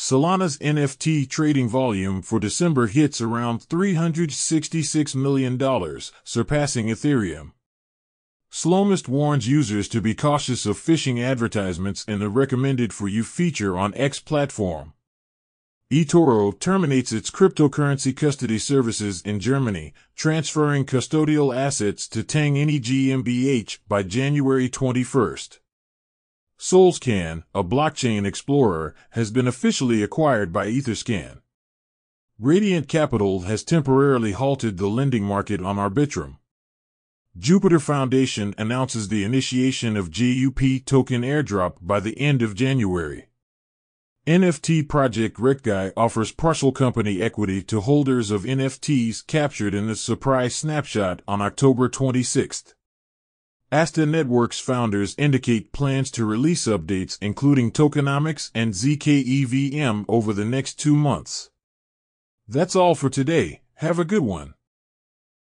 Solana's NFT trading volume for December hits around $366 million, surpassing Ethereum. Slowmist warns users to be cautious of phishing advertisements in the recommended for you feature on X platform. eToro terminates its cryptocurrency custody services in Germany, transferring custodial assets to Tang Tangany GmbH by January 21st. Solscan, a blockchain explorer, has been officially acquired by Etherscan. Radiant Capital has temporarily halted the lending market on Arbitrum. Jupiter Foundation announces the initiation of JUP token airdrop by the end of January. NFT project Rektguy offers partial company equity to holders of NFTs captured in the surprise snapshot on October 26th. Astar Networks founders indicate plans to release updates including tokenomics and ZKEVM over the next two months. That's all for today. Have a good one.